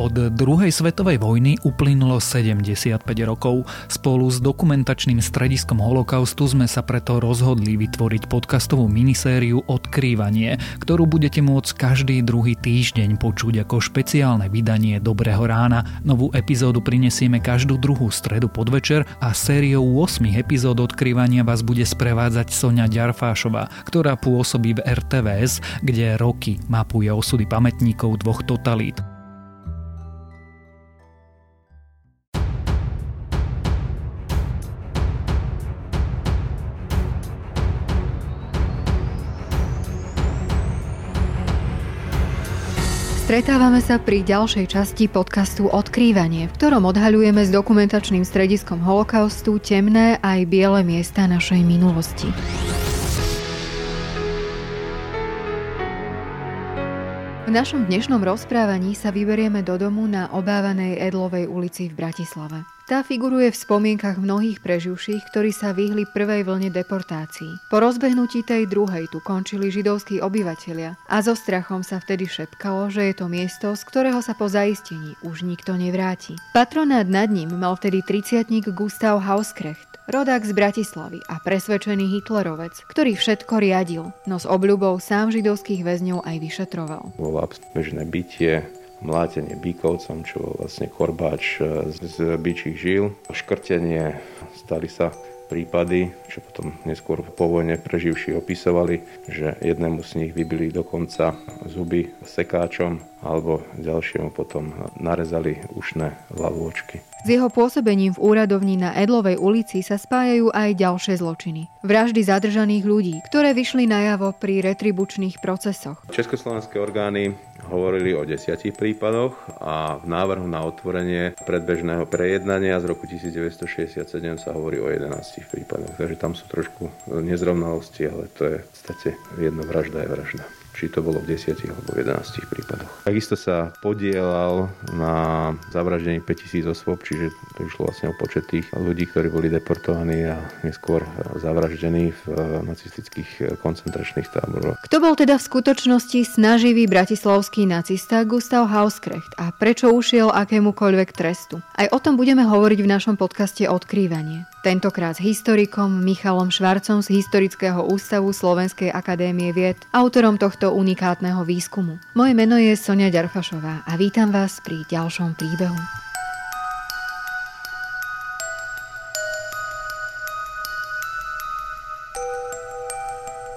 Od druhej svetovej vojny uplynulo 75 rokov. Spolu s dokumentačným strediskom holokaustu sme sa preto rozhodli vytvoriť podcastovú minisériu Odkrývanie, ktorú budete môcť každý druhý týždeň počuť ako špeciálne vydanie Dobrého rána. Novú epizódu prinesieme každú druhú stredu podvečer a sériou 8 epizód Odkrývania vás bude sprevádzať Sonia Ďarfášová, ktorá pôsobí v RTVS, kde roky mapuje osudy pamätníkov dvoch totalít. Stretávame sa pri ďalšej časti podcastu Odkrývanie, v ktorom odhaľujeme s dokumentačným strediskom holokaustu temné aj biele miesta našej minulosti. V našom dnešnom rozprávaní sa vyberieme do domu na obávanej Edlovej ulici v Bratislave. Tá figuruje v spomienkach mnohých preživších, ktorí sa vyhli prvej vlne deportácií. Po rozbehnutí tej druhej tu končili židovskí obyvatelia a so strachom sa vtedy šepkalo, že je to miesto, z ktorého sa po zaistení už nikto nevráti. Patronát nad ním mal vtedy triciatník Gustav Hauskrecht, rodák z Bratislavy a presvedčený Hitlerovec, ktorý všetko riadil, no s obľubou sám židovských väzňov aj vyšetroval. Bolo bežné bytie, mlátenie bíkovcom, čo bol vlastne korbáč e, z byčích žil, škrtenie, stali sa prípady, čo potom neskôr po vojne preživší opisovali, že jednému z nich vybili dokonca zuby sekáčom alebo ďalšiemu potom narezali ušné lavôčky. S jeho pôsobením v úradovni na Edlovej ulici sa spájajú aj ďalšie zločiny. Vraždy zadržaných ľudí, ktoré vyšli najavo pri retribučných procesoch. Československé orgány hovorili o desiatich prípadoch a v návrhu na otvorenie predbežného prejednania z roku 1967 sa hovorí o 11 prípadoch. Takže tam sú trošku nezrovnalosti, ale to je v podstate jedna vražda je vražda či to bolo v 10 alebo 11 prípadoch. Takisto sa podielal na zavraždení 5000 osôb, čiže to išlo vlastne o počet tých ľudí, ktorí boli deportovaní a neskôr zavraždení v nacistických koncentračných táboroch. Kto bol teda v skutočnosti snaživý bratislavský nacista Gustav Hauskrecht a prečo ušiel akémukoľvek trestu? Aj o tom budeme hovoriť v našom podcaste Odkrývanie. Tentokrát s historikom Michalom Švarcom z Historického ústavu Slovenskej akadémie vied, autorom tohto unikátneho výskumu. Moje meno je Sonia Ďarfašová a vítam vás pri ďalšom príbehu.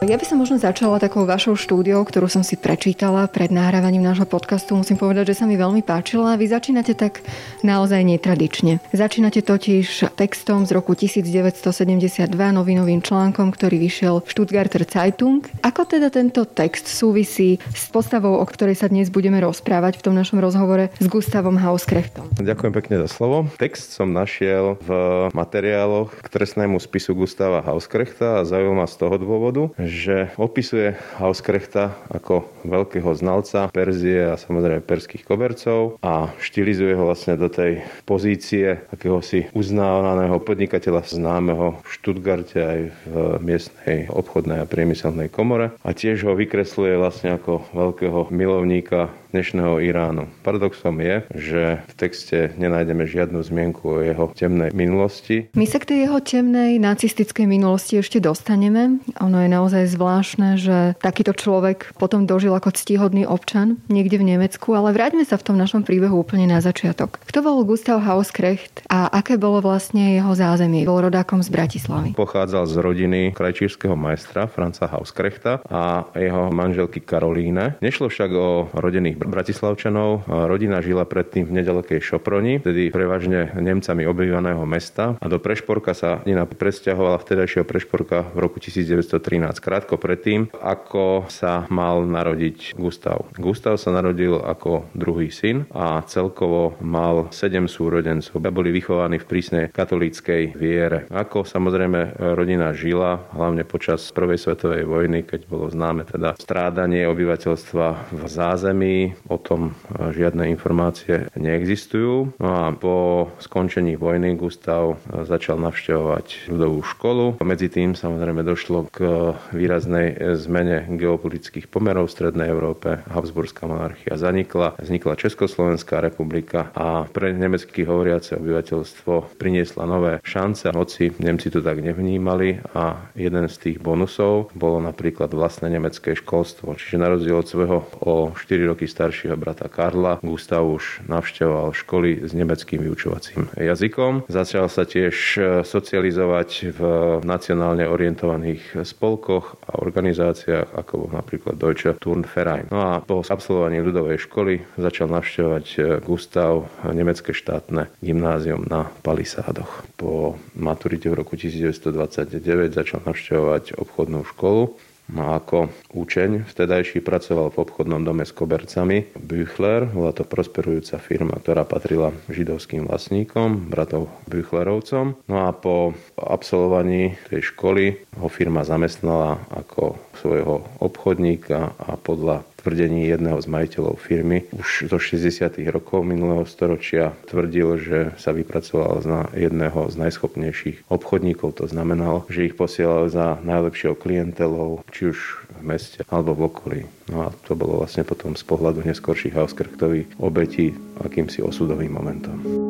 Ja by som možno začala takou vašou štúdiou, ktorú som si prečítala pred nahrávaním nášho podcastu. Musím povedať, že sa mi veľmi páčila. Vy začínate tak naozaj netradične. Začínate totiž textom z roku 1972, novinovým článkom, ktorý vyšiel v Stuttgarter Zeitung. Ako teda tento text súvisí s postavou, o ktorej sa dnes budeme rozprávať v tom našom rozhovore s Gustavom Hauskrechtom? Ďakujem pekne za slovo. Text som našiel v materiáloch k trestnému spisu Gustava Hauskrechta a zaujal ma z toho dôvodu, že opisuje Hauskrechta ako veľkého znalca Perzie a samozrejme perských kobercov a štilizuje ho vlastne do tej pozície akéhosi uznávaného podnikateľa známeho v Štutgarte aj v miestnej obchodnej a priemyselnej komore a tiež ho vykresluje vlastne ako veľkého milovníka dnešného Iránu. Paradoxom je, že v texte nenájdeme žiadnu zmienku o jeho temnej minulosti. My sa k tej jeho temnej nacistickej minulosti ešte dostaneme. Ono je naozaj zvláštne, že takýto človek potom dožil ako ctihodný občan niekde v Nemecku, ale vráťme sa v tom našom príbehu úplne na začiatok. Kto bol Gustav Hauskrecht a aké bolo vlastne jeho zázemie? Bol rodákom z Bratislavy. Pochádzal z rodiny krajčírskeho majstra Franca Hauskrechta a jeho manželky Karolíne. Nešlo však o rodených Bratislavčanov. Rodina žila predtým v nedalekej Šoproni, tedy prevažne Nemcami obývaného mesta a do Prešporka sa Nina presťahovala vtedajšieho Prešporka v roku 1913, krátko predtým, ako sa mal narodiť Gustav. Gustav sa narodil ako druhý syn a celkovo mal sedem súrodencov. Boli vychovaní v prísnej katolíckej viere. Ako samozrejme rodina žila, hlavne počas prvej svetovej vojny, keď bolo známe teda strádanie obyvateľstva v zázemí, O tom žiadne informácie neexistujú. No a po skončení vojny Gustav začal navštevovať ľudovú školu. Medzi tým samozrejme došlo k výraznej zmene geopolitických pomerov v Strednej Európe Habsburská monarchia zanikla, vznikla Československá republika a pre nemecky hovoriace obyvateľstvo priniesla nové šance, hoci Nemci to tak nevnímali a jeden z tých bonusov bolo napríklad vlastné nemecké školstvo. Čiže na rozdiel od svojho o 4 roky staršieho brata Karla, Gustav už navštevoval školy s nemeckým vyučovacím jazykom. Začal sa tiež socializovať v nacionálne orientovaných spolkoch a organizáciách, ako bol napríklad Deutsche Turnverein. No a po absolvovaní ľudovej školy začal navštevovať Gustav nemecké štátne gymnázium na Palisádoch. Po maturite v roku 1929 začal navštevovať obchodnú školu No ako učeň vtedajší pracoval v obchodnom dome s kobercami Büchler, bola to prosperujúca firma, ktorá patrila židovským vlastníkom, bratov Büchlerovcom. No a po absolvovaní tej školy ho firma zamestnala ako svojho obchodníka a podľa tvrdení jedného z majiteľov firmy už zo 60. rokov minulého storočia tvrdil, že sa vypracoval na jedného z najschopnejších obchodníkov. To znamenalo, že ich posielal za najlepšieho klientelov, či už v meste alebo v okolí. No a to bolo vlastne potom z pohľadu neskorších Hauskrechtových obetí akýmsi osudovým momentom.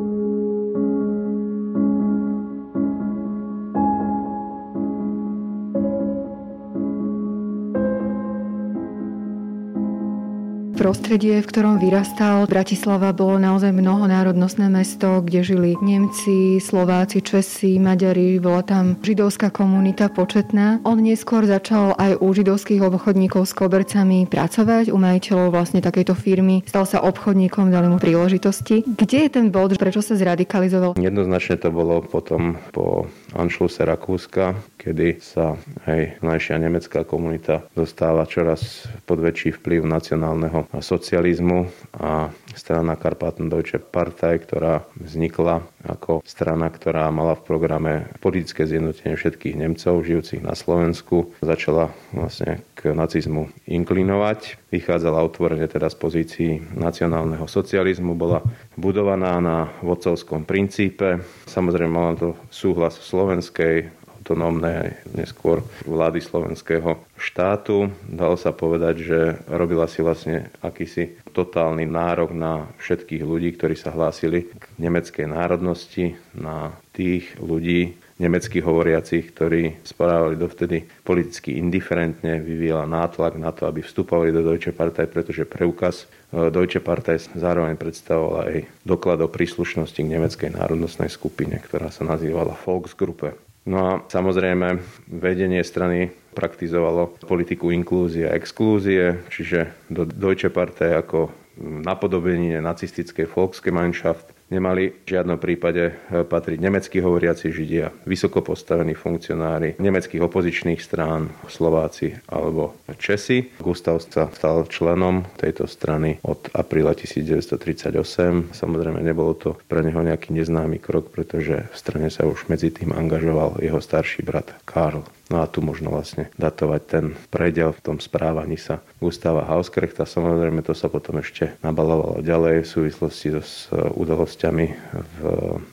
Prostredie, v ktorom vyrastal, Bratislava bolo naozaj mnohonárodnostné mesto, kde žili Nemci, Slováci, Česi, Maďari, bola tam židovská komunita početná. On neskôr začal aj u židovských obchodníkov s kobercami pracovať, u majiteľov vlastne takejto firmy. Stal sa obchodníkom, dali mu príležitosti. Kde je ten bod, prečo sa zradikalizoval? Jednoznačne to bolo potom po Anšluse Rakúska, kedy sa aj najšia nemecká komunita dostáva čoraz pod väčší vplyv nacionálneho socializmu a strana Karpaten Deutsche Partei, ktorá vznikla ako strana, ktorá mala v programe politické zjednotenie všetkých Nemcov žijúcich na Slovensku, začala vlastne k nacizmu inklinovať. Vychádzala otvorene teda z pozícií nacionálneho socializmu, bola budovaná na vodcovskom princípe. Samozrejme mala to súhlas slovenskej autonómnej neskôr vlády slovenského štátu. Dalo sa povedať, že robila si vlastne akýsi totálny nárok na všetkých ľudí, ktorí sa hlásili k nemeckej národnosti, na tých ľudí, nemecky hovoriacich, ktorí správali dovtedy politicky indiferentne, vyvíjala nátlak na to, aby vstupovali do Deutsche Partei, pretože preukaz e, Deutsche Partei zároveň predstavovala aj doklad o príslušnosti k nemeckej národnostnej skupine, ktorá sa nazývala Volksgruppe. No a samozrejme vedenie strany praktizovalo politiku inklúzie a exklúzie, čiže do Deutsche Partei ako napodobenie nacistickej Volksgemeinschaft nemali v žiadnom prípade eh, patriť nemeckí hovoriaci Židia, vysoko postavení funkcionári nemeckých opozičných strán, Slováci alebo Česi. Gustav sa stal členom tejto strany od apríla 1938. Samozrejme nebolo to pre neho nejaký neznámy krok, pretože v strane sa už medzi tým angažoval jeho starší brat Karl. No a tu možno vlastne datovať ten predel v tom správaní sa Gustava Hauskrechta. Samozrejme to sa potom ešte nabalovalo ďalej v súvislosti so udalosťami v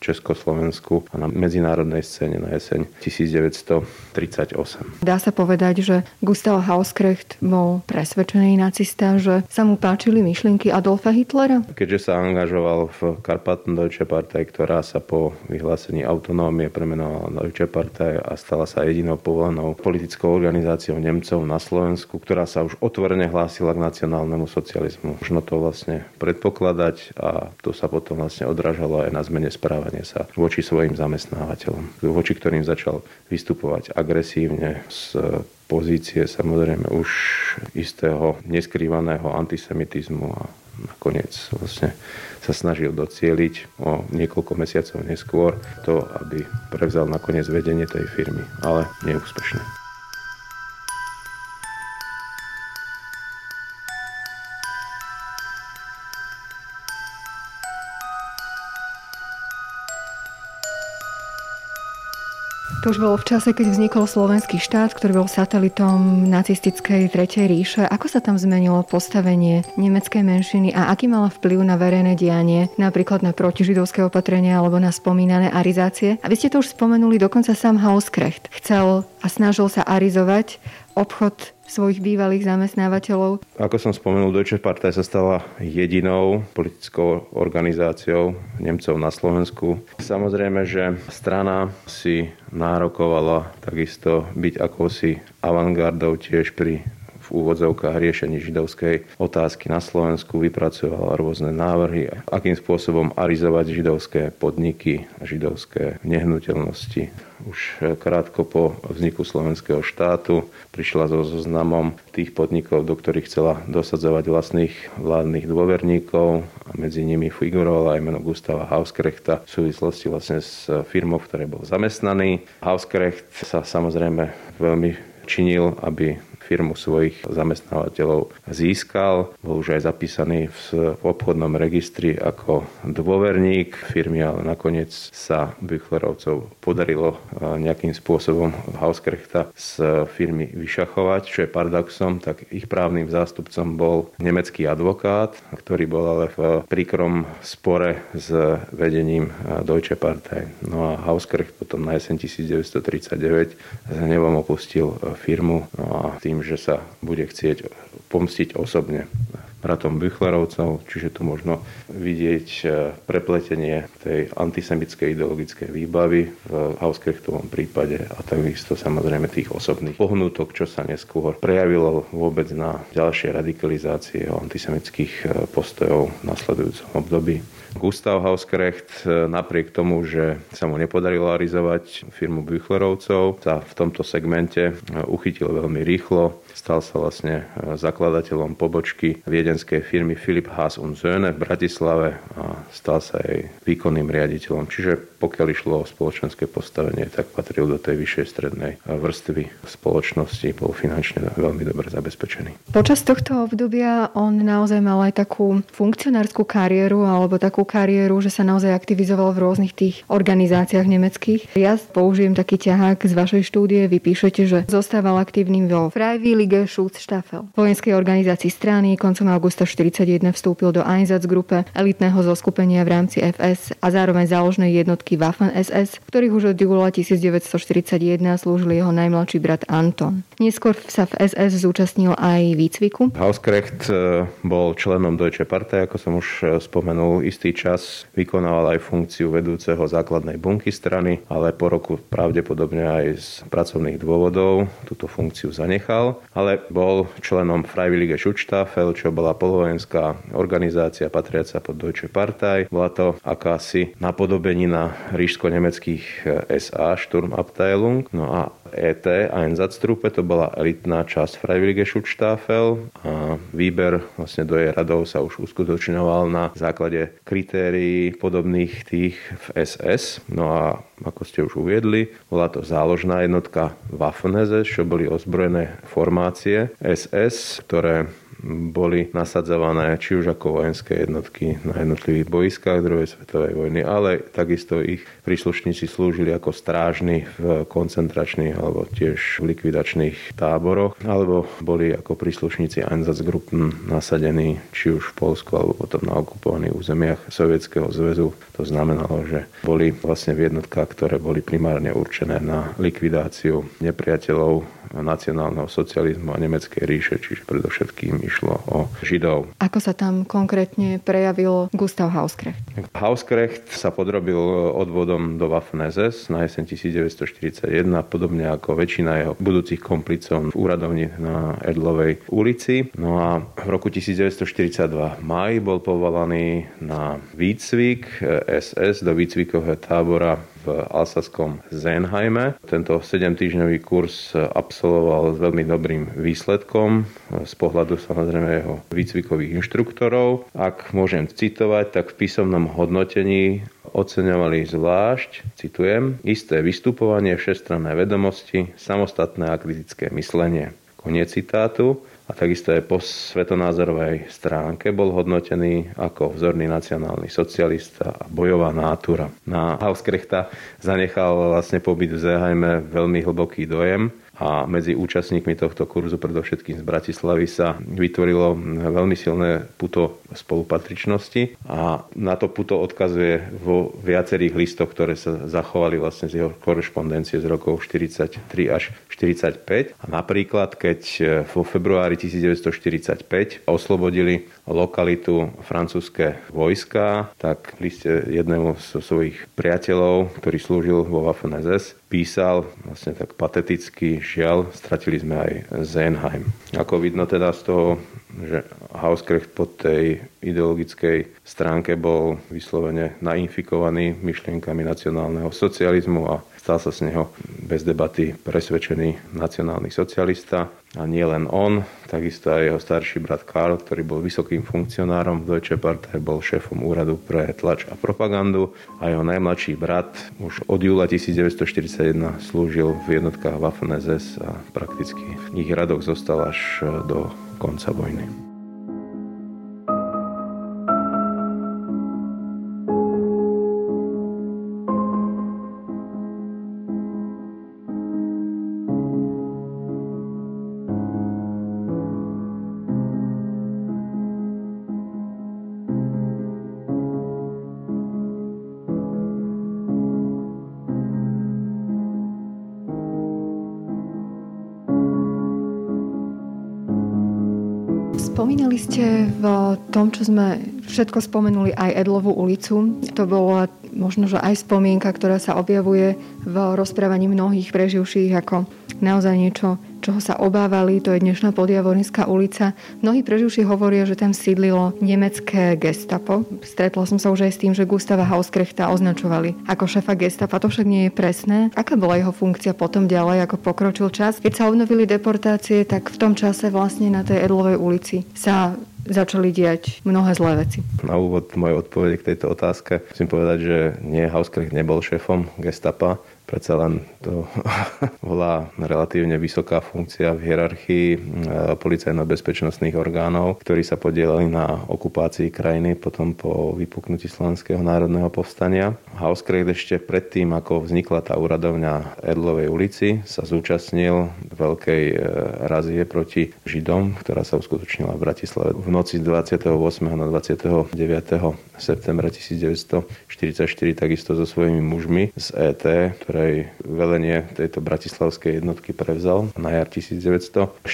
Československu a na medzinárodnej scéne na jeseň 1938. Dá sa povedať, že Gustav Hauskrecht bol presvedčený nacista, že sa mu páčili myšlienky Adolfa Hitlera? Keďže sa angažoval v Karpaten Deutsche Partei, ktorá sa po vyhlásení autonómie premenovala na Deutsche Partei a stala sa jedinou povolanou politickou organizáciou Nemcov na Slovensku, ktorá sa už otvorene hlásila k nacionálnemu socializmu. Možno to vlastne predpokladať a to sa potom vlastne odrážalo aj na zmene správania sa voči svojim zamestnávateľom, voči ktorým začal vystupovať agresívne z pozície samozrejme už istého neskrývaného antisemitizmu a nakoniec vlastne sa snažil docieliť o niekoľko mesiacov neskôr to, aby prevzal nakoniec vedenie tej firmy, ale neúspešne. To už bolo v čase, keď vznikol slovenský štát, ktorý bol satelitom nacistickej Tretej ríše. Ako sa tam zmenilo postavenie nemeckej menšiny a aký mala vplyv na verejné dianie, napríklad na protižidovské opatrenia alebo na spomínané arizácie? A vy ste to už spomenuli, dokonca sám Hauskrecht chcel a snažil sa arizovať obchod svojich bývalých zamestnávateľov. Ako som spomenul, Deutsche Partei sa stala jedinou politickou organizáciou Nemcov na Slovensku. Samozrejme, že strana si nárokovala takisto byť akousi avantgardou tiež pri úvodzovkách riešení židovskej otázky na Slovensku, vypracovala rôzne návrhy, akým spôsobom arizovať židovské podniky židovské nehnuteľnosti. Už krátko po vzniku slovenského štátu prišla so zoznamom tých podnikov, do ktorých chcela dosadzovať vlastných vládnych dôverníkov a medzi nimi figurovala aj meno Gustava Hauskrechta v súvislosti vlastne s firmou, v ktorej bol zamestnaný. Hauskrecht sa samozrejme veľmi činil, aby firmu svojich zamestnávateľov získal. Bol už aj zapísaný v obchodnom registri ako dôverník firmy, ale nakoniec sa Büchlerovcov podarilo nejakým spôsobom Hauskrechta z firmy vyšachovať, čo je paradoxom, tak ich právnym zástupcom bol nemecký advokát, ktorý bol ale v príkrom spore s vedením Deutsche Partei. No a Hauskrecht potom na jeseň 1939 s hnevom opustil firmu no a tým, že sa bude chcieť pomstiť osobne bratom Büchlerovcov, čiže tu možno vidieť e, prepletenie tej antisemickej ideologickej výbavy v Hauskrechtovom prípade a takisto samozrejme tých osobných pohnutok, čo sa neskôr prejavilo vôbec na ďalšie radikalizácie antisemických e, postojov v nasledujúcom období. Gustav Hauskrecht e, napriek tomu, že sa mu nepodarilo arizovať firmu Büchlerovcov, sa v tomto segmente e, uchytil veľmi rýchlo. Stal sa vlastne e, zakladateľom pobočky viedenskej firmy Philip Haas und Söhne v Bratislave a stal sa aj výkonným riaditeľom. Čiže pokiaľ išlo o spoločenské postavenie, tak patril do tej vyššej strednej vrstvy spoločnosti, bol finančne veľmi dobre zabezpečený. Počas tohto obdobia on naozaj mal aj takú funkcionárskú kariéru alebo takú takú kariéru, že sa naozaj aktivizoval v rôznych tých organizáciách nemeckých. Ja použijem taký ťahák z vašej štúdie, vy píšete, že zostával aktívnym vo Freiwillige Schutzstaffel, vojenskej organizácii strany. Koncom augusta 41 vstúpil do Einsatzgruppe, elitného zoskupenia v rámci FS a zároveň záložnej jednotky Waffen SS, ktorých už od júla 1941 slúžil jeho najmladší brat Anton. Neskôr sa v SS zúčastnil aj výcviku. Hauskrecht eh, bol členom Deutsche Partei, ako som už eh, spomenul, istý istý čas vykonával aj funkciu vedúceho základnej bunky strany, ale po roku pravdepodobne aj z pracovných dôvodov túto funkciu zanechal, ale bol členom Freiwillige Schutzstaffel, čo bola polovojenská organizácia patriaca pod Deutsche Partei. Bola to akási napodobenina ríšsko-nemeckých SA Sturmabteilung. No a ET Einsatztruppe, to bola elitná časť Freiwillige Schutzstaffel a výber vlastne do jej radov sa už uskutočňoval na základe kritérií podobných tých v SS. No a ako ste už uviedli, bola to záložná jednotka waffen čo boli ozbrojené formácie SS, ktoré boli nasadzované či už ako vojenské jednotky na jednotlivých boiskách druhej svetovej vojny, ale takisto ich príslušníci slúžili ako strážni v koncentračných alebo tiež v likvidačných táboroch, alebo boli ako príslušníci Einsatzgruppen nasadení či už v Polsku alebo potom na okupovaných územiach Sovietskeho zväzu. To znamenalo, že boli vlastne v jednotkách, ktoré boli primárne určené na likvidáciu nepriateľov nacionálneho socializmu a nemeckej ríše, čiže predovšetkým išlo o Židov. Ako sa tam konkrétne prejavil Gustav Hauskrecht? Hauskrecht sa podrobil odvodom do Waffen-SS na jeseň 1941, podobne ako väčšina jeho budúcich komplicov v úradovni na Edlovej ulici. No a v roku 1942 v maj bol povolaný na výcvik SS do výcvikového tábora v Alsaskom Zenheime. Tento 7-týždňový kurz absolvoval s veľmi dobrým výsledkom z pohľadu samozrejme jeho výcvikových inštruktorov. Ak môžem citovať, tak v písomnom hodnotení oceňovali zvlášť, citujem, isté vystupovanie, všestranné vedomosti, samostatné a kritické myslenie. Koniec citátu a takisto aj po svetonázorovej stránke bol hodnotený ako vzorný nacionálny socialista a bojová nátura. Na Hauskrechta zanechal vlastne pobyt v Zehajme veľmi hlboký dojem a medzi účastníkmi tohto kurzu, predovšetkým z Bratislavy, sa vytvorilo veľmi silné puto spolupatričnosti a na to puto odkazuje vo viacerých listoch, ktoré sa zachovali vlastne z jeho korešpondencie z rokov 43 až 45. A napríklad, keď vo februári 1945 oslobodili lokalitu francúzske vojska, tak v liste jednému zo svojich priateľov, ktorý slúžil vo Waffen SS, písal vlastne tak pateticky, žiaľ, stratili sme aj Zenheim. Ako vidno teda z toho, že Hauskrecht po tej ideologickej stránke bol vyslovene nainfikovaný myšlienkami nacionálneho socializmu a stal sa z neho bez debaty presvedčený nacionálny socialista. A nie len on, takisto aj jeho starší brat Karl, ktorý bol vysokým funkcionárom v Deutsche Partei, bol šéfom úradu pre tlač a propagandu a jeho najmladší brat už od júla 1941 slúžil v jednotkách Waffen SS a prakticky v nich radoch zostal až do konca vojny. V tom, čo sme všetko spomenuli, aj Edlovú ulicu. To bola možno, že aj spomienka, ktorá sa objavuje v rozprávaní mnohých preživších ako naozaj niečo, čoho sa obávali. To je dnešná podjavorinská ulica. Mnohí preživší hovoria, že tam sídlilo nemecké gestapo. Stretla som sa už aj s tým, že Gustava Hauskrechta označovali ako šefa gestapa. To však nie je presné. Aká bola jeho funkcia potom ďalej, ako pokročil čas? Keď sa obnovili deportácie, tak v tom čase vlastne na tej Edlovej ulici sa začali diať mnohé zlé veci. Na úvod mojej odpovede k tejto otázke musím povedať, že nie, Hauskrecht nebol šéfom gestapa, Predsa len to bola relatívne vysoká funkcia v hierarchii e, policajno-bezpečnostných orgánov, ktorí sa podielali na okupácii krajiny potom po vypuknutí Slovenského národného povstania. Hauskrecht ešte predtým, ako vznikla tá úradovňa Edlovej ulici, sa zúčastnil veľkej e, razie proti Židom, ktorá sa uskutočnila v Bratislave v noci 28. na 29. septembra 1944 takisto so svojimi mužmi z ET, ktorej velenie tejto bratislavskej jednotky prevzal na jar 1944.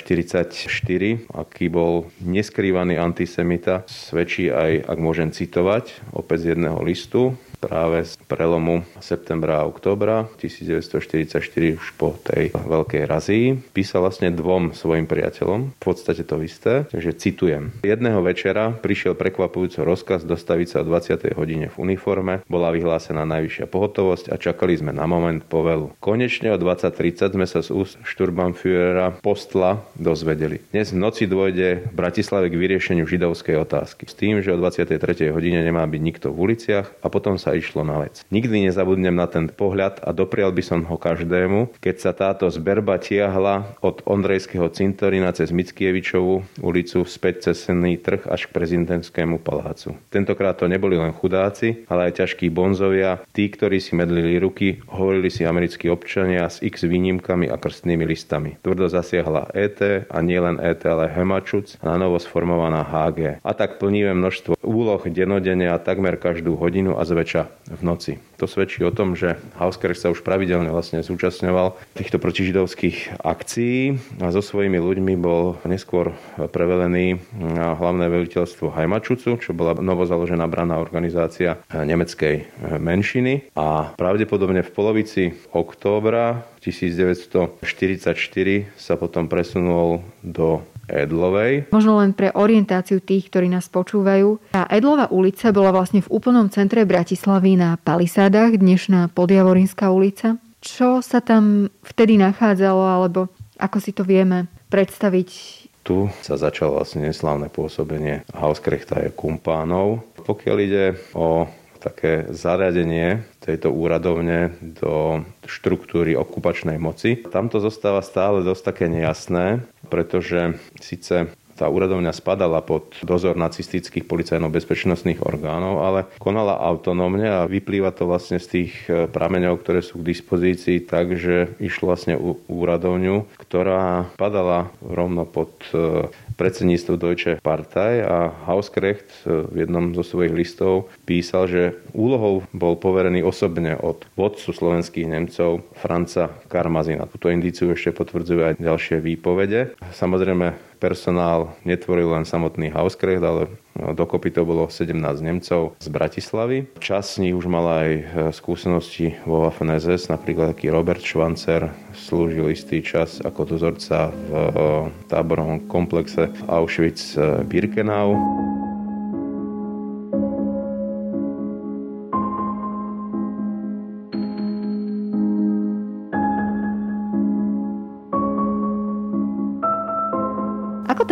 Aký bol neskrývaný antisemita, svedčí aj, ak môžem citovať, opäť z jedného listu, práve z prelomu septembra a oktobra 1944 už po tej veľkej razii. Písal vlastne dvom svojim priateľom, v podstate to isté, takže citujem. Jedného večera prišiel prekvapujúco rozkaz dostaviť sa o 20. hodine v uniforme, bola vyhlásená najvyššia pohotovosť a čakali sme na moment povelu. Konečne o 20.30 sme sa z úst Šturbanführera postla dozvedeli. Dnes v noci dôjde v Bratislave k vyriešeniu židovskej otázky. S tým, že o 23. hodine nemá byť nikto v uliciach a potom sa išlo na vec. Nikdy nezabudnem na ten pohľad a doprial by som ho každému, keď sa táto zberba tiahla od Ondrejského cintorína cez Mickievičovú ulicu späť cez senný trh až k prezidentskému palácu. Tentokrát to neboli len chudáci, ale aj ťažkí bonzovia, tí, ktorí si medlili ruky, hovorili si americkí občania s x výnimkami a krstnými listami. Tvrdo zasiahla ET a nie len ET, ale Hemačuc a na novo sformovaná HG. A tak plníme množstvo úloh denodene a takmer každú hodinu a zväčša v noci. To svedčí o tom, že Hauskirch sa už pravidelne vlastne zúčastňoval týchto protižidovských akcií a so svojimi ľuďmi bol neskôr prevelený na hlavné veliteľstvo Hajmačucu, čo bola novozaložená braná organizácia nemeckej menšiny a pravdepodobne v polovici októbra 1944 sa potom presunul do Edlovej. Možno len pre orientáciu tých, ktorí nás počúvajú. Tá Edlová ulica bola vlastne v úplnom centre Bratislavy na Palisádach, dnešná Podjavorinská ulica. Čo sa tam vtedy nachádzalo, alebo ako si to vieme predstaviť? Tu sa začalo vlastne neslávne pôsobenie Hauskrechta a kumpánov. Pokiaľ ide o také zaradenie tejto úradovne do štruktúry okupačnej moci. Tam to zostáva stále dosť také nejasné, pretože síce tá úradovňa spadala pod dozor nacistických policajno-bezpečnostných orgánov, ale konala autonómne a vyplýva to vlastne z tých e, prameňov, ktoré sú k dispozícii, takže išlo vlastne úradovňu, ktorá padala rovno pod e, predsedníctvo Deutsche Partei a Hauskrecht v jednom zo svojich listov písal, že úlohou bol poverený osobne od vodcu slovenských Nemcov Franca Karmazina. Tuto indíciu ešte potvrdzujú aj ďalšie výpovede. Samozrejme, personál netvoril len samotný Hauskrecht, ale dokopy to bolo 17 Nemcov z Bratislavy. Čas z nich už mal aj skúsenosti vo Waffen SS, napríklad taký Robert Schwanzer slúžil istý čas ako dozorca v táborovom komplexe Auschwitz-Birkenau.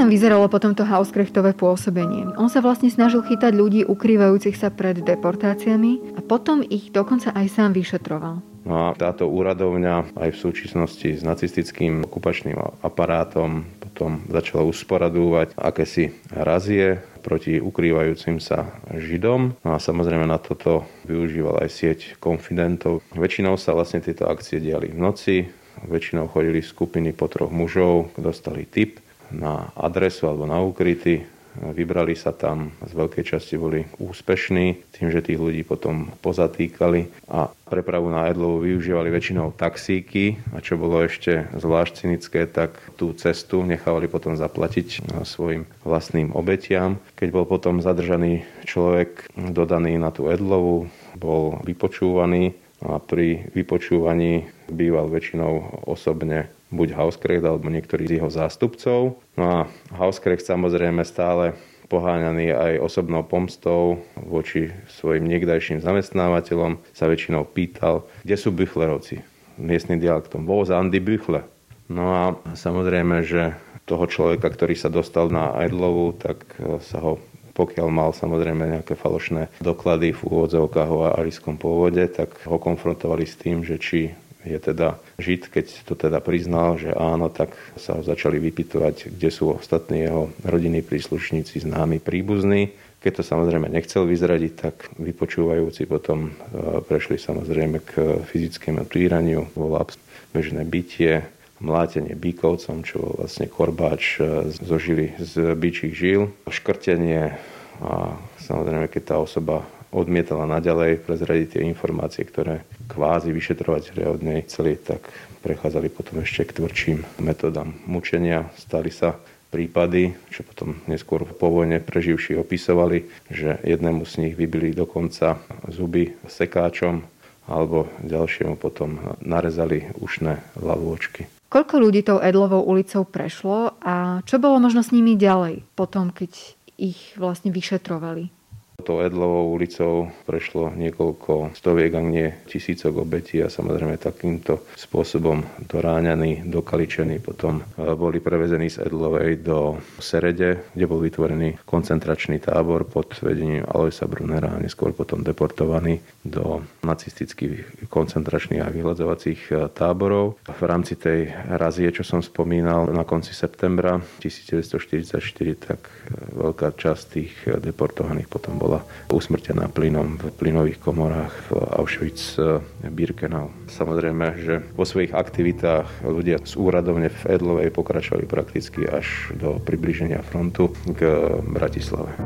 Tam vyzeralo potom to Hauskrechtové pôsobenie? On sa vlastne snažil chytať ľudí ukrývajúcich sa pred deportáciami a potom ich dokonca aj sám vyšetroval. No a táto úradovňa aj v súčasnosti s nacistickým okupačným aparátom potom začala usporadúvať akési razie proti ukrývajúcim sa Židom. No a samozrejme na toto využíval aj sieť konfidentov. Väčšinou sa vlastne tieto akcie diali v noci, väčšinou chodili skupiny po troch mužov, dostali tip na adresu alebo na ukryty. Vybrali sa tam, z veľkej časti boli úspešní, tým, že tých ľudí potom pozatýkali a prepravu na Edlovu využívali väčšinou taxíky a čo bolo ešte zvlášť cynické, tak tú cestu nechávali potom zaplatiť svojim vlastným obetiam. Keď bol potom zadržaný človek dodaný na tú Edlovu, bol vypočúvaný a pri vypočúvaní býval väčšinou osobne buď Hauskrecht alebo niektorý z jeho zástupcov. No a Hauskrecht samozrejme stále poháňaný aj osobnou pomstou voči svojim niekdajším zamestnávateľom, sa väčšinou pýtal, kde sú Büchlerovci. Miestnym dialektom. Wo sind die Büchle? No a samozrejme, že toho človeka, ktorý sa dostal na Eidlovu, tak sa ho pokiaľ mal samozrejme nejaké falošné doklady v úvodzovkách o arijskom pôvode, tak ho konfrontovali s tým, že či je teda Žid, keď to teda priznal, že áno, tak sa ho začali vypytovať, kde sú ostatní jeho rodinní príslušníci, známi, príbuzní. Keď to samozrejme nechcel vyzradiť, tak vypočúvajúci potom e, prešli samozrejme k fyzickému týraniu, volá bežné bytie, mlátenie bíkovcom, čo bol vlastne korbáč e, zo žily z byčích žil, škrtenie a samozrejme, keď tá osoba odmietala naďalej prezradiť tie informácie, ktoré kvázi vyšetrovateľe od nej chceli, tak prechádzali potom ešte k tvrdším metodám mučenia. Stali sa prípady, čo potom neskôr po vojne preživší opisovali, že jednému z nich vybili dokonca zuby sekáčom alebo ďalšiemu potom narezali ušné lavôčky. Koľko ľudí tou Edlovou ulicou prešlo a čo bolo možno s nimi ďalej, potom keď ich vlastne vyšetrovali? Tou Edlovou ulicou prešlo niekoľko stoviek, ak nie tisícok obetí a samozrejme takýmto spôsobom doráňaní, dokaličení potom e, boli prevezení z Edlovej do Serede, kde bol vytvorený koncentračný tábor pod vedením Aloisa Brunera a neskôr potom deportovaný do nacistických koncentračných a vyhľadzovacích e, táborov. V rámci tej razie, čo som spomínal, na konci septembra 1944, tak e, veľká časť tých deportovaných potom bola usmrtená plynom v plynových komorách v Auschwitz-Birkenau. Samozrejme, že vo svojich aktivitách ľudia z úradovne v Edlovej pokračovali prakticky až do približenia frontu k Bratislave.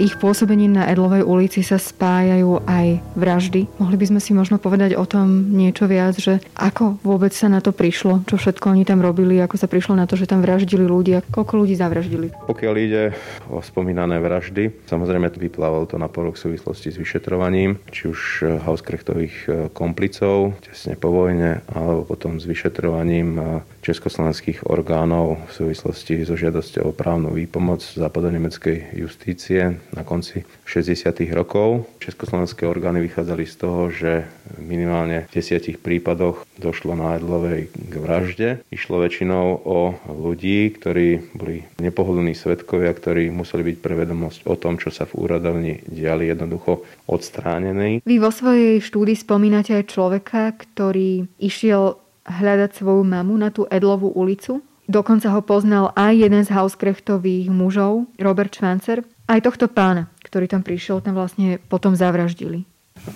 Ich pôsobením na Edlovej ulici sa spájajú aj vraždy. Mohli by sme si možno povedať o tom niečo viac, že ako vôbec sa na to prišlo, čo všetko oni tam robili, ako sa prišlo na to, že tam vraždili ľudia, koľko ľudí zavraždili. Pokiaľ ide o spomínané vraždy, samozrejme vyplával to na porok v súvislosti s vyšetrovaním, či už Hauskrechtových e, komplicov tesne po vojne, alebo potom s vyšetrovaním e, československých orgánov v súvislosti so žiadosťou o právnu výpomoc západonemeckej justície na konci 60. rokov. Československé orgány vychádzali z toho, že minimálne v desiatich prípadoch došlo na Edlovej k vražde. Išlo väčšinou o ľudí, ktorí boli nepohodlní svetkovia, ktorí museli byť prevedomosť o tom, čo sa v úradovni diali jednoducho odstránení. Vy vo svojej štúdii spomínate aj človeka, ktorý išiel hľadať svoju mamu na tú Edlovú ulicu Dokonca ho poznal aj jeden z Hauskrechtových mužov, Robert Schwanzer. Aj tohto pána, ktorý tam prišiel, tam vlastne potom zavraždili.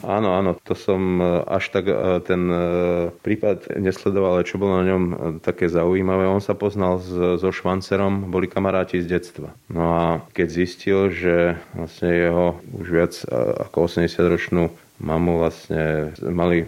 Áno, áno, to som e, až tak e, ten e, prípad nesledoval, ale čo bolo na ňom také zaujímavé, on sa poznal so Švancerom, boli kamaráti z detstva. No a keď zistil, že vlastne jeho už viac ako 80-ročnú mamu vlastne mali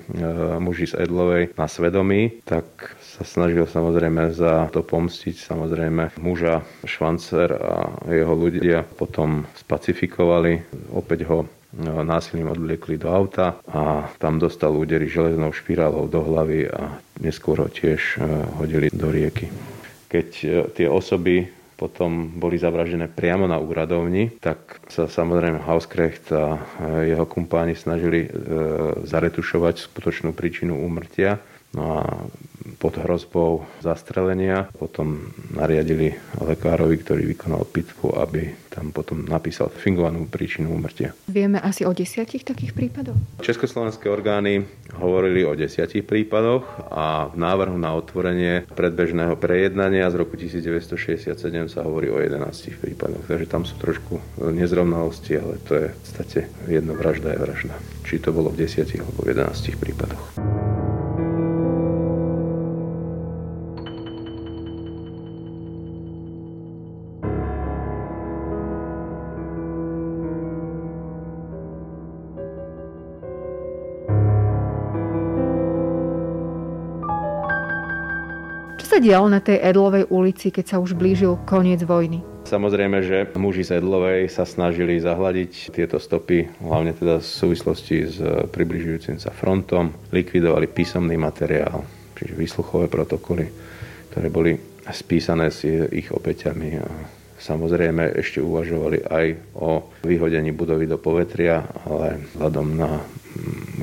muži z Edlovej na svedomí, tak sa snažil samozrejme za to pomstiť. Samozrejme muža Švancer a jeho ľudia potom spacifikovali. Opäť ho no, násilím odvliekli do auta a tam dostal údery železnou špirálou do hlavy a neskôr ho tiež e, hodili do rieky. Keď e, tie osoby potom boli zavražené priamo na úradovni, tak sa samozrejme Hauskrecht a e, jeho kumpáni snažili zaretušovať skutočnú príčinu úmrtia. No a pod hrozbou zastrelenia. Potom nariadili lekárovi, ktorý vykonal pitvu, aby tam potom napísal fingovanú príčinu úmrtia. Vieme asi o desiatich takých prípadoch? Československé orgány hovorili o desiatich prípadoch a v návrhu na otvorenie predbežného prejednania z roku 1967 sa hovorí o 11 prípadoch. Takže tam sú trošku nezrovnalosti, ale to je v podstate jedno vražda je vražda. Či to bolo v 10 alebo v 11 prípadoch. Sa dialo na tej Edlovej ulici, keď sa už blížil koniec vojny? Samozrejme, že muži z Edlovej sa snažili zahľadiť tieto stopy, hlavne teda v súvislosti s približujúcim sa frontom. Likvidovali písomný materiál, čiže výsluchové protokoly, ktoré boli spísané s ich obeťami. A samozrejme ešte uvažovali aj o vyhodení budovy do povetria, ale vzhľadom na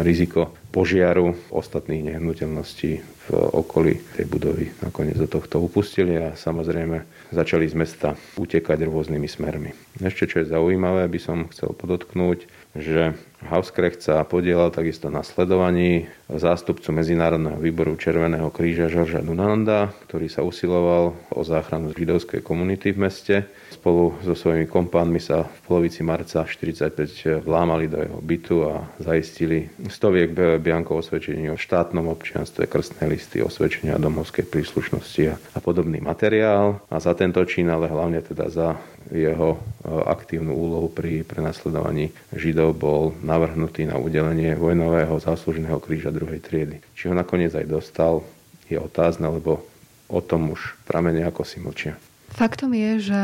riziko požiaru ostatných nehnuteľností v okolí tej budovy nakoniec do tohto upustili a samozrejme začali z mesta utekať rôznymi smermi. Ešte čo je zaujímavé, by som chcel podotknúť, že Hauskrecht sa podielal takisto na sledovaní zástupcu Medzinárodného výboru Červeného kríža Žorža Dunanda, ktorý sa usiloval o záchranu židovskej komunity v meste. Spolu so svojimi kompánmi sa v polovici marca 1945 vlámali do jeho bytu a zaistili stoviek biankov osvedčení o štátnom občianstve, krstné listy, osvedčenia domovskej príslušnosti a podobný materiál. A za tento čin, ale hlavne teda za jeho e, aktívnu úlohu pri prenasledovaní Židov bol navrhnutý na udelenie vojnového záslužného kríža druhej triedy. Či ho nakoniec aj dostal, je otázne, lebo o tom už pramene ako si mlčia. Faktom je, že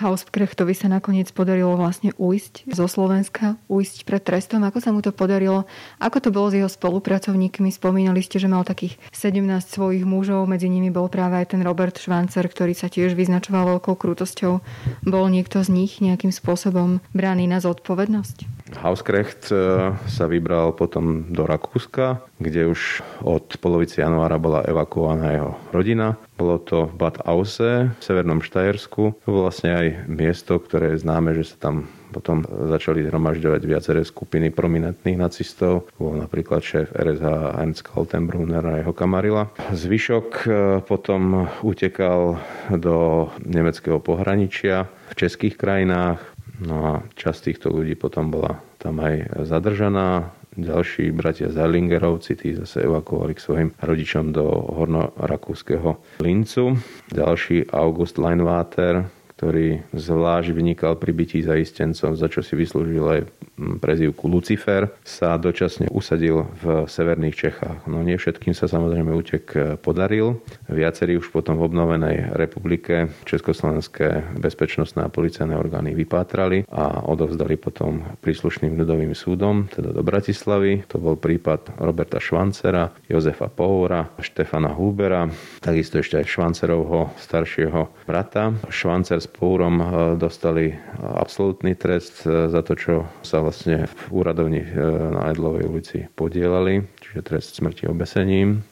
Hauskrechtovi sa nakoniec podarilo vlastne ujsť zo Slovenska, ujsť pred trestom. Ako sa mu to podarilo? Ako to bolo s jeho spolupracovníkmi? Spomínali ste, že mal takých 17 svojich mužov, medzi nimi bol práve aj ten Robert Švancer, ktorý sa tiež vyznačoval veľkou krutosťou. Bol niekto z nich nejakým spôsobom braný na zodpovednosť? Hauskrecht e, sa vybral potom do Rakúska, kde už od polovice januára bola evakuovaná jeho rodina. Bolo to v Bad Ause v Severnom Štajersku. To bolo vlastne aj miesto, ktoré je známe, že sa tam potom začali zhromažďovať viaceré skupiny prominentných nacistov. Bol napríklad šéf RSH Ernst Kaltenbrunner a jeho kamarila. Zvyšok e, potom utekal do nemeckého pohraničia v českých krajinách, No a časť týchto ľudí potom bola tam aj zadržaná. Ďalší bratia Zerlingerovci, tí zase evakuovali k svojim rodičom do hornorakúskeho Lincu. Ďalší August Leinwater, ktorý zvlášť vynikal pri bytí zaistencom, za čo si vyslúžil aj prezývku Lucifer, sa dočasne usadil v severných Čechách. No nie všetkým sa samozrejme útek podaril. Viacerí už potom v obnovenej republike Československé bezpečnostné a policajné orgány vypátrali a odovzdali potom príslušným ľudovým súdom, teda do Bratislavy. To bol prípad Roberta Švancera, Jozefa Pohora, Štefana Hubera, takisto ešte aj Švancerovho staršieho brata. Švancer s Púrom dostali absolútny trest za to, čo sa vlastne v úradovni na Edlovej ulici podielali, čiže trest smrti obesením.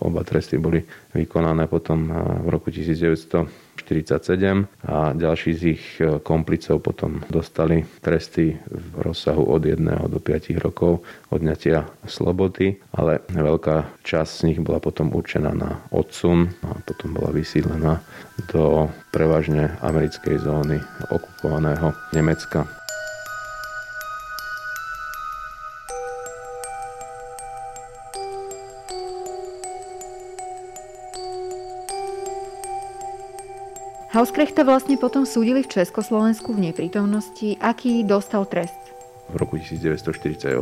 Oba tresty boli vykonané potom v roku 1900 47 a ďalší z ich e, komplicov potom dostali tresty v rozsahu od 1 do 5 rokov odňatia slobody, ale veľká časť z nich bola potom určená na odsun a potom bola vysídlená do prevažne americkej zóny okupovaného Nemecka. Hauskrechta vlastne potom súdili v Československu v neprítomnosti. Aký dostal trest? V roku 1948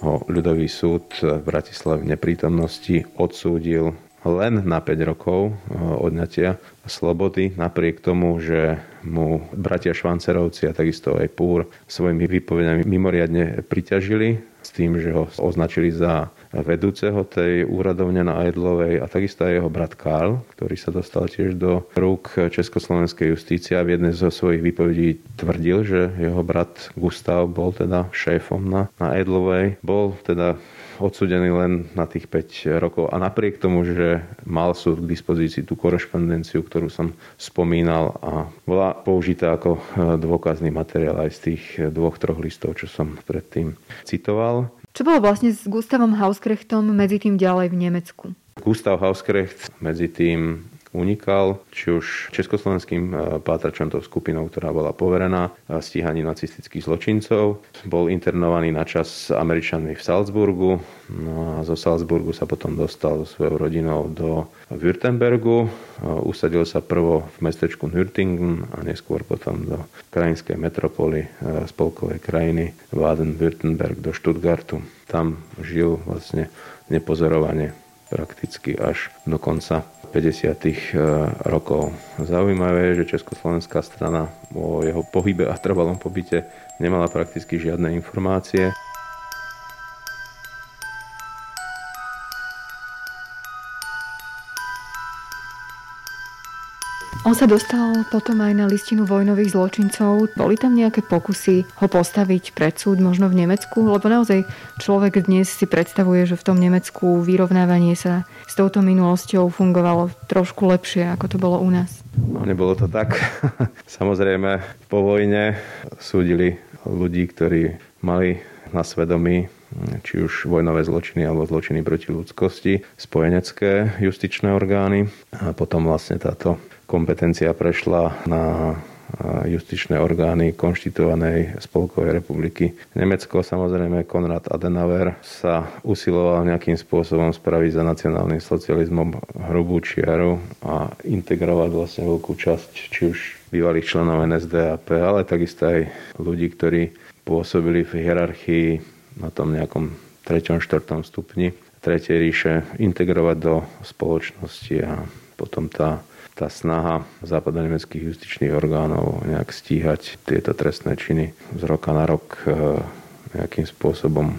ho ľudový súd v Bratislave v neprítomnosti odsúdil len na 5 rokov eh, odňatia slobody, napriek tomu, že mu bratia Švancerovci a takisto aj Púr svojimi výpovediami mimoriadne priťažili s tým, že ho označili za vedúceho tej úradovne na Ajdlovej a takisto aj jeho brat Karl, ktorý sa dostal tiež do rúk Československej justície a v jednej zo svojich výpovedí tvrdil, že jeho brat Gustav bol teda šéfom na, na Ajdlovej. Bol teda odsudený len na tých 5 rokov. A napriek tomu, že mal súd k dispozícii tú korešpondenciu, ktorú som spomínal a bola použitá ako dôkazný materiál aj z tých dvoch, troch listov, čo som predtým citoval. Čo bolo vlastne s Gustavom Hauskrechtom medzi tým ďalej v Nemecku? Gustav Hauskrecht medzi tým unikal, či už československým e, pátračom, tou skupinou, ktorá bola poverená stíhaním nacistických zločincov. Bol internovaný na čas Američanmi v Salzburgu. No a zo Salzburgu sa potom dostal so svojou rodinou do Württembergu. E, usadil sa prvo v mestečku Nürtingen a neskôr potom do krajinskej metropoly e, spolkovej krajiny Baden-Württemberg do Stuttgartu. Tam žil vlastne nepozorovane prakticky až do konca 50. E, rokov. Zaujímavé je, že Československá strana o jeho pohybe a trvalom pobyte nemala prakticky žiadne informácie. On sa dostal potom aj na listinu vojnových zločincov. Boli tam nejaké pokusy ho postaviť pred súd možno v Nemecku? Lebo naozaj človek dnes si predstavuje, že v tom Nemecku vyrovnávanie sa s touto minulosťou fungovalo trošku lepšie, ako to bolo u nás. No, nebolo to tak. Samozrejme, po vojne súdili ľudí, ktorí mali na svedomí či už vojnové zločiny alebo zločiny proti ľudskosti, spojenecké justičné orgány. A potom vlastne táto kompetencia prešla na justičné orgány konštituovanej Spolkovej republiky Nemecko. Samozrejme, Konrad Adenauer sa usiloval nejakým spôsobom spraviť za nacionálnym socializmom hrubú čiaru a integrovať vlastne veľkú časť či už bývalých členov NSDAP, ale takisto aj ľudí, ktorí pôsobili v hierarchii na tom nejakom treťom, štvrtom stupni Tretej ríše integrovať do spoločnosti a potom tá tá snaha západonemeckých justičných orgánov nejak stíhať tieto trestné činy z roka na rok e, nejakým spôsobom e,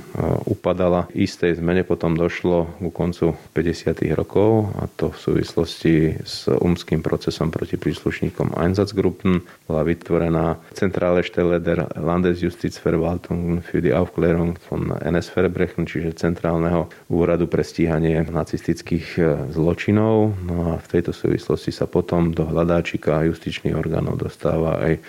upadala. Istej zmene potom došlo ku koncu 50. rokov a to v súvislosti s umským procesom proti príslušníkom Einsatzgruppen bola vytvorená Zentrale Stelle der Landesjustizverwaltung für die Aufklärung von NS-Verbrechen, čiže Centrálneho úradu pre stíhanie nacistických e, zločinov. No a v tejto súvislosti sa potom do hľadáčika justičných orgánov dostáva aj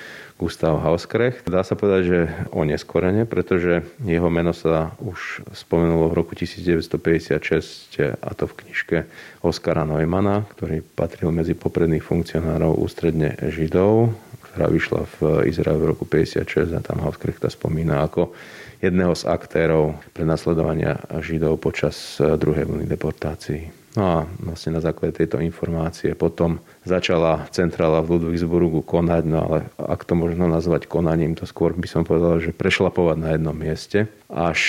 Gustav Hauskrecht. Dá sa povedať, že oneskorene, pretože jeho meno sa už spomenulo v roku 1956 a to v knižke Oskara Neumana, ktorý patril medzi popredných funkcionárov ústredne Židov, ktorá vyšla v Izraeli v roku 56 a tam Hauskrechta spomína ako jedného z aktérov prenasledovania Židov počas druhej vlny deportácií. No a vlastne na základe tejto informácie potom začala centrála v Ludwigsburgu konať, no ale ak to možno nazvať konaním, to skôr by som povedal, že prešlapovať na jednom mieste. Až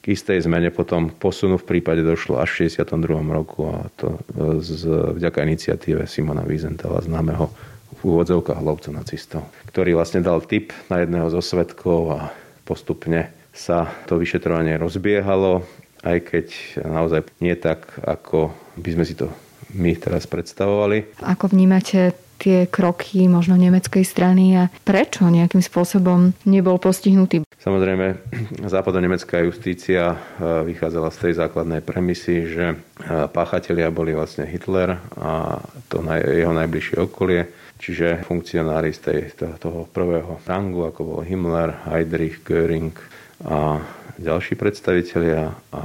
k istej zmene potom posunu v prípade došlo až v 62. roku a to z, vďaka iniciatíve Simona Wiesenthala známeho v úvodzovkách lovcu nacistov, ktorý vlastne dal tip na jedného zo svetkov a postupne sa to vyšetrovanie rozbiehalo aj keď naozaj nie tak, ako by sme si to my teraz predstavovali. Ako vnímate tie kroky možno nemeckej strany a prečo nejakým spôsobom nebol postihnutý? Samozrejme, západonemecká justícia vychádzala z tej základnej premisy, že páchatelia boli vlastne Hitler a to jeho najbližšie okolie, čiže funkcionári z tej, toho prvého rangu, ako bol Himmler, Heydrich, Göring a ďalší predstavitelia a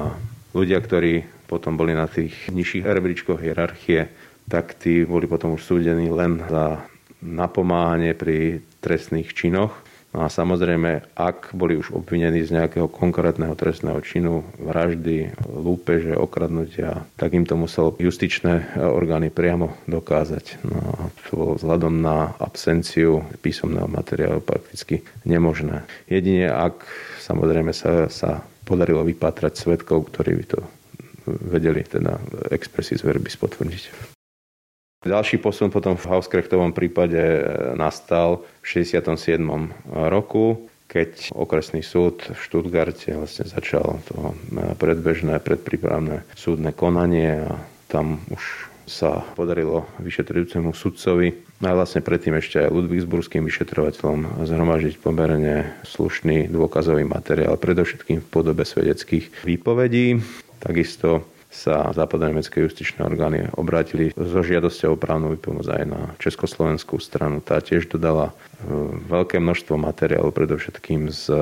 ľudia, ktorí potom boli na tých nižších rebríčkoch hierarchie, tak tí boli potom už súdení len za napomáhanie pri trestných činoch. No a samozrejme, ak boli už obvinení z nejakého konkrétneho trestného činu, vraždy, lúpeže, okradnutia, tak im to muselo justičné orgány priamo dokázať. No a to bolo vzhľadom na absenciu písomného materiálu prakticky nemožné. Jedine ak samozrejme sa, sa podarilo vypátrať svetkov, ktorí by to vedeli teda expressis verbis potvrdiť. Ďalší posun potom v Hauskrechtovom prípade e, nastal v 67. roku, keď okresný súd v Štutgarte vlastne začal to e, predbežné, predprípravné súdne konanie a tam už sa podarilo vyšetrujúcemu sudcovi a vlastne predtým ešte aj Ludvíksburským vyšetrovateľom zhromažiť pomerne slušný dôkazový materiál, predovšetkým v podobe svedeckých výpovedí. Takisto sa západonemecké justičné orgány obrátili so žiadosťou o právnu výpomoc aj na československú stranu. Tá tiež dodala e, veľké množstvo materiálu, predovšetkým z e,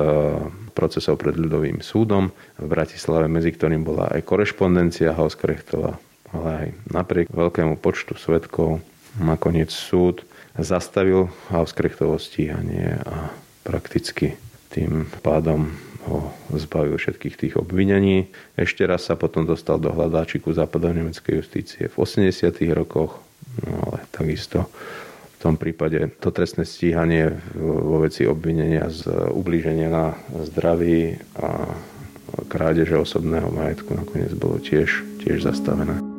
procesov pred ľudovým súdom v Bratislave, medzi ktorým bola aj korešpondencia Hauskrechtova, ale aj napriek veľkému počtu svetkov nakoniec súd zastavil Hauskrechtovo stíhanie a prakticky tým pádom ho zbavil všetkých tých obvinení. Ešte raz sa potom dostal do hľadáčiku západonemeckej justície v 80. rokoch, no ale takisto v tom prípade to trestné stíhanie vo veci obvinenia z ublíženia na zdraví a krádeže osobného majetku nakoniec bolo tiež, tiež zastavené.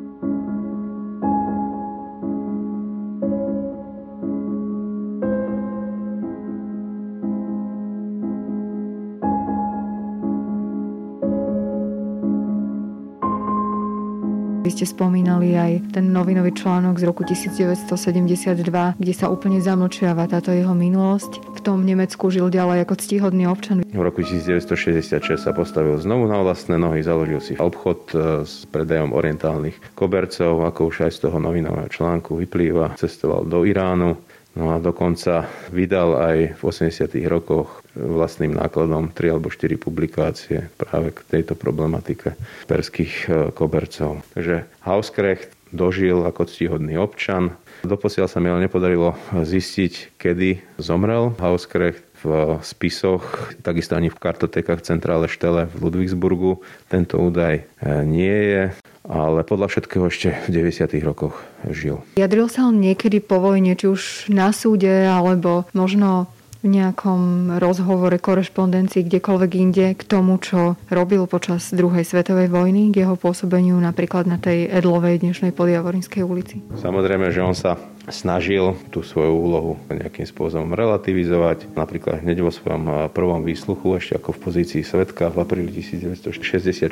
Vy ste spomínali aj ten novinový článok z roku 1972, kde sa úplne zamlčiava táto jeho minulosť. V tom Nemecku žil ďalej ako ctihodný občan. V roku 1966 sa postavil znovu na vlastné nohy, založil si obchod e, s predajom orientálnych kobercov, ako už aj z toho novinového článku vyplýva. Cestoval do Iránu, No a dokonca vydal aj v 80. rokoch vlastným nákladom 3 alebo 4 publikácie práve k tejto problematike perských e, kobercov. Takže Hauskrecht dožil ako ctihodný občan. Doposiaľ sa mi ale nepodarilo zistiť, kedy zomrel Hauskrecht v spisoch, takisto ani v kartotekách centrále Štele v Ludwigsburgu. Tento údaj e, nie je ale podľa všetkého ešte v 90. rokoch žil. Jadril sa on niekedy po vojne, či už na súde, alebo možno v nejakom rozhovore, korešpondencii, kdekoľvek inde k tomu, čo robil počas druhej svetovej vojny, k jeho pôsobeniu napríklad na tej Edlovej dnešnej podjavorinskej ulici? Samozrejme, že on sa snažil tú svoju úlohu nejakým spôsobom relativizovať. Napríklad hneď vo svojom prvom výsluchu, ešte ako v pozícii svetka v apríli 1964,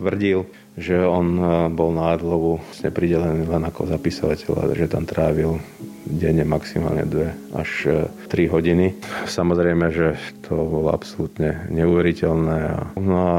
tvrdil, že on bol na Adlovu vlastne pridelený len ako zapisovateľ že tam trávil denne maximálne 2 až 3 e, hodiny. Samozrejme, že to bolo absolútne neuveriteľné. No a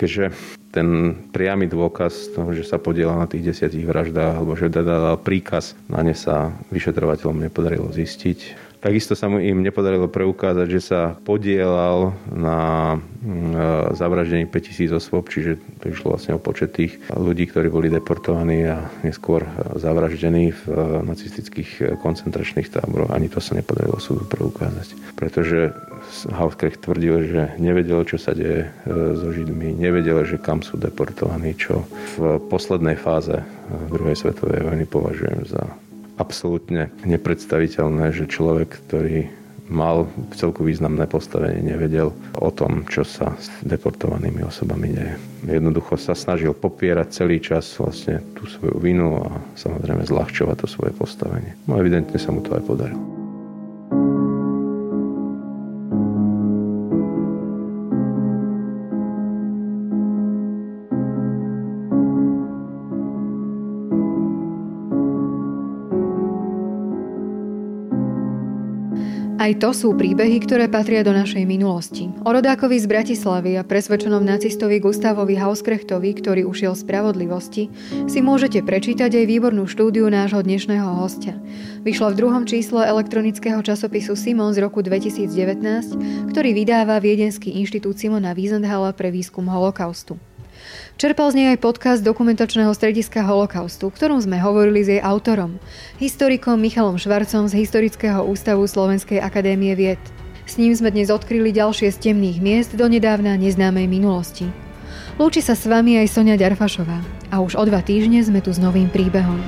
keďže ten priamy dôkaz toho, že sa podielal na tých desiatich vraždách alebo že dal príkaz, na ne sa vyšetrovateľom nepodarilo zistiť Takisto sa mu im nepodarilo preukázať, že sa podielal na mm, zavraždení 5000 osôb, čiže to išlo vlastne o počet tých ľudí, ktorí boli deportovaní a neskôr zavraždení v nacistických koncentračných táboroch. Ani to sa nepodarilo súdu preukázať. Pretože Hauskrecht tvrdil, že nevedel, čo sa deje e, so Židmi, nevedel, že kam sú deportovaní, čo v poslednej fáze druhej svetovej vojny považujem za absolútne nepredstaviteľné, že človek, ktorý mal celku významné postavenie, nevedel o tom, čo sa s deportovanými osobami deje. Jednoducho sa snažil popierať celý čas vlastne tú svoju vinu a samozrejme zľahčovať to svoje postavenie. No evidentne sa mu to aj podarilo. Aj to sú príbehy, ktoré patria do našej minulosti. O rodákovi z Bratislavy a presvedčenom nacistovi Gustavovi Hauskrechtovi, ktorý ušiel spravodlivosti, si môžete prečítať aj výbornú štúdiu nášho dnešného hostia. Vyšla v druhom čísle elektronického časopisu Simon z roku 2019, ktorý vydáva Viedenský inštitút Simona Wiesenthal pre výskum holokaustu. Čerpal z nej aj podcast dokumentačného strediska Holokaustu, ktorom sme hovorili s jej autorom, historikom Michalom Švarcom z Historického ústavu Slovenskej akadémie vied. S ním sme dnes odkryli ďalšie z temných miest do nedávna neznámej minulosti. Lúči sa s vami aj Sonia Ďarfašová a už o dva týždne sme tu s novým príbehom.